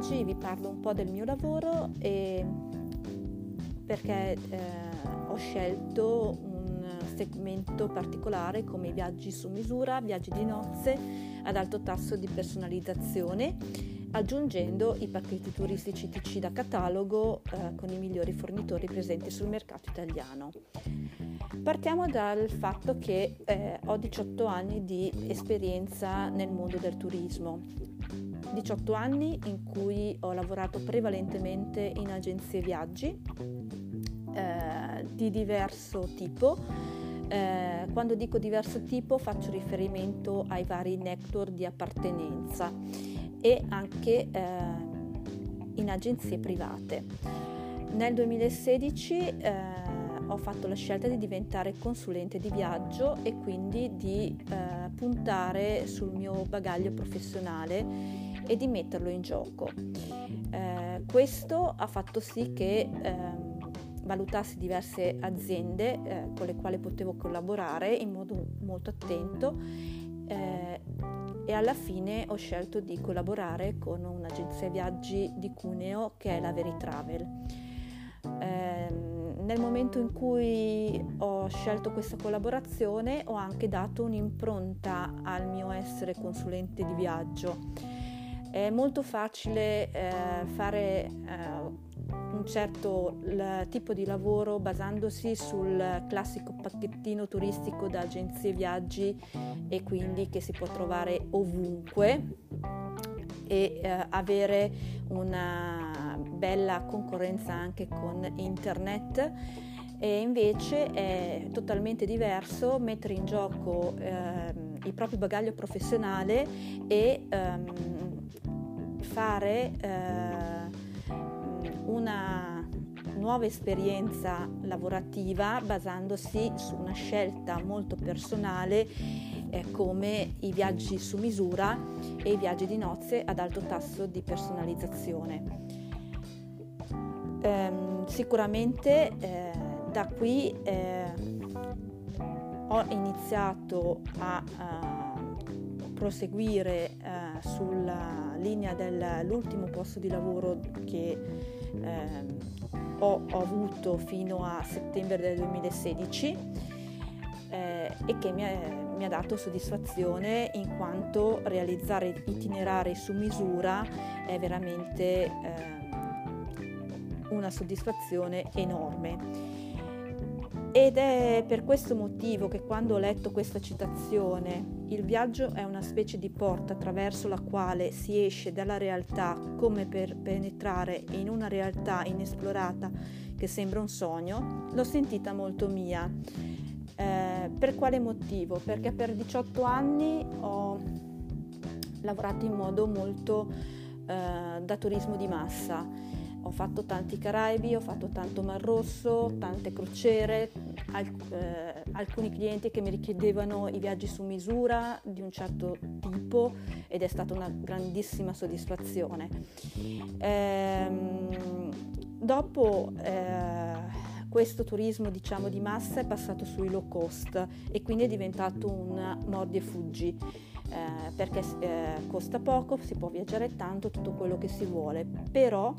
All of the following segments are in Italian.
oggi vi parlo un po' del mio lavoro e perché eh, ho scelto un segmento particolare come i viaggi su misura, viaggi di nozze ad alto tasso di personalizzazione, aggiungendo i pacchetti turistici TC da catalogo eh, con i migliori fornitori presenti sul mercato italiano. Partiamo dal fatto che eh, ho 18 anni di esperienza nel mondo del turismo. 18 anni in cui ho lavorato prevalentemente in agenzie viaggi eh, di diverso tipo. Eh, quando dico diverso tipo faccio riferimento ai vari network di appartenenza e anche eh, in agenzie private. Nel 2016 eh, ho fatto la scelta di diventare consulente di viaggio e quindi di eh, puntare sul mio bagaglio professionale e di metterlo in gioco. Eh, questo ha fatto sì che ehm, valutassi diverse aziende eh, con le quali potevo collaborare in modo molto attento eh, e alla fine ho scelto di collaborare con un'agenzia viaggi di Cuneo che è la Veritravel. Eh, nel momento in cui ho scelto questa collaborazione ho anche dato un'impronta al mio essere consulente di viaggio. È molto facile eh, fare eh, un certo tipo di lavoro basandosi sul classico pacchettino turistico da agenzie viaggi e quindi che si può trovare ovunque e eh, avere una bella concorrenza anche con internet. E invece è totalmente diverso mettere in gioco eh, il proprio bagaglio professionale e ehm, fare eh, una nuova esperienza lavorativa basandosi su una scelta molto personale eh, come i viaggi su misura e i viaggi di nozze ad alto tasso di personalizzazione. Ehm, sicuramente eh, da qui eh, ho iniziato a, a proseguire eh, sulla linea dell'ultimo posto di lavoro che eh, ho, ho, avuto fino a settembre del 2016 eh, e che mi, è, mi, ha dato soddisfazione in quanto realizzare itinerari su misura è veramente eh, una soddisfazione enorme. Ed è per questo motivo che quando ho letto questa citazione, il viaggio è una specie di porta attraverso la quale si esce dalla realtà come per penetrare in una realtà inesplorata che sembra un sogno, l'ho sentita molto mia. Eh, per quale motivo? Perché per 18 anni ho lavorato in modo molto eh, da turismo di massa ho fatto tanti Caraibi, ho fatto tanto Mar Rosso, tante crociere, alc- eh, alcuni clienti che mi richiedevano i viaggi su misura di un certo tipo ed è stata una grandissima soddisfazione. Ehm, dopo eh, questo turismo diciamo di massa è passato sui low cost e quindi è diventato un mordi e fuggi. Eh, perché eh, costa poco, si può viaggiare tanto, tutto quello che si vuole, però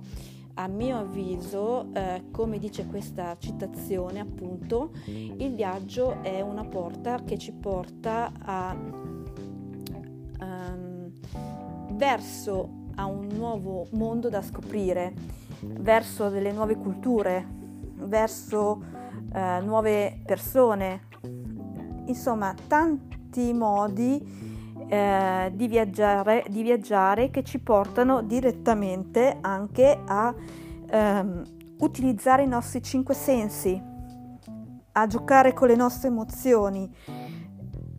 a mio avviso, eh, come dice questa citazione, appunto, il viaggio è una porta che ci porta a, um, verso a un nuovo mondo da scoprire, verso delle nuove culture, verso uh, nuove persone, insomma tanti modi eh, di, viaggiare, di, viaggiare, che ci portano direttamente anche a ehm, utilizzare i nostri cinque sensi, a giocare con le nostre emozioni.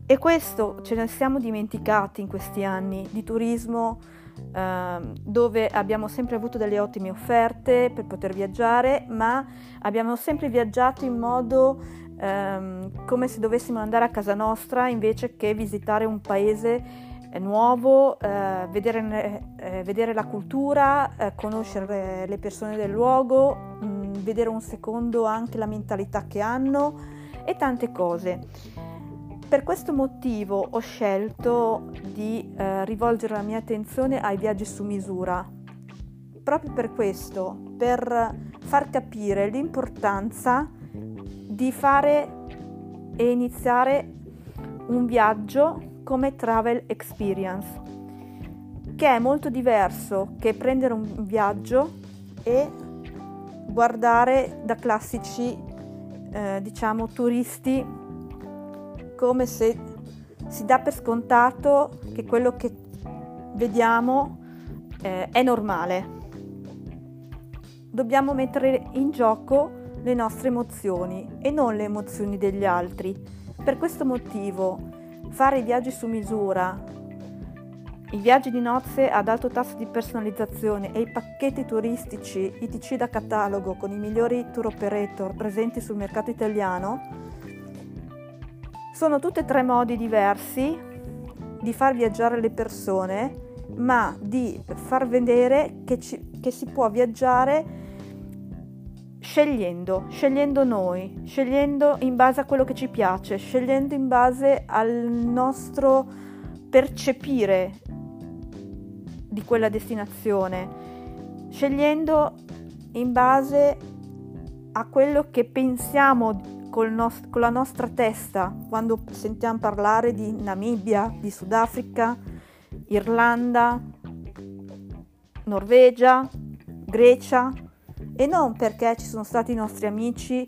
E questo ce ne siamo dimenticati in questi anni di turismo eh, dove abbiamo sempre avuto delle ottime offerte per poter viaggiare, ma abbiamo sempre viaggiato in modo ehm, come se dovessimo andare a casa nostra invece che visitare un paese eh, nuovo, eh, vedere, eh, vedere, la cultura, eh, conoscere le persone del luogo, mh, mm, vedere un secondo anche la mentalità che hanno e tante cose. Per questo motivo ho scelto di eh, rivolgere la mia attenzione ai viaggi su misura. Proprio per questo, per far capire l'importanza di fare e iniziare un viaggio come travel experience, che è molto diverso che prendere un viaggio e guardare da classici, eh, diciamo, turisti come se si dà per scontato che quello che vediamo eh, è normale. Dobbiamo mettere in gioco le nostre emozioni e non le emozioni degli altri. Per questo motivo fare i viaggi su misura, i viaggi di nozze ad alto tasso di personalizzazione e i pacchetti turistici ITC da catalogo con i migliori tour operator presenti sul mercato italiano sono tutti e tre modi diversi di far viaggiare le persone, ma di far vedere che, ci, che si può viaggiare scegliendo, scegliendo noi, scegliendo in base a quello che ci piace, scegliendo in base al nostro percepire di quella destinazione, scegliendo in base a quello che pensiamo nos- con la nostra testa quando sentiamo parlare di Namibia, di Sudafrica, Irlanda, Norvegia, Grecia, e non perché ci sono stati i nostri amici,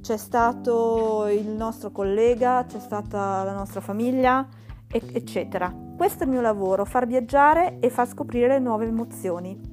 c'è stato il nostro collega, c'è stata la nostra famiglia, eccetera. Questo è il mio lavoro, far viaggiare e far scoprire nuove emozioni.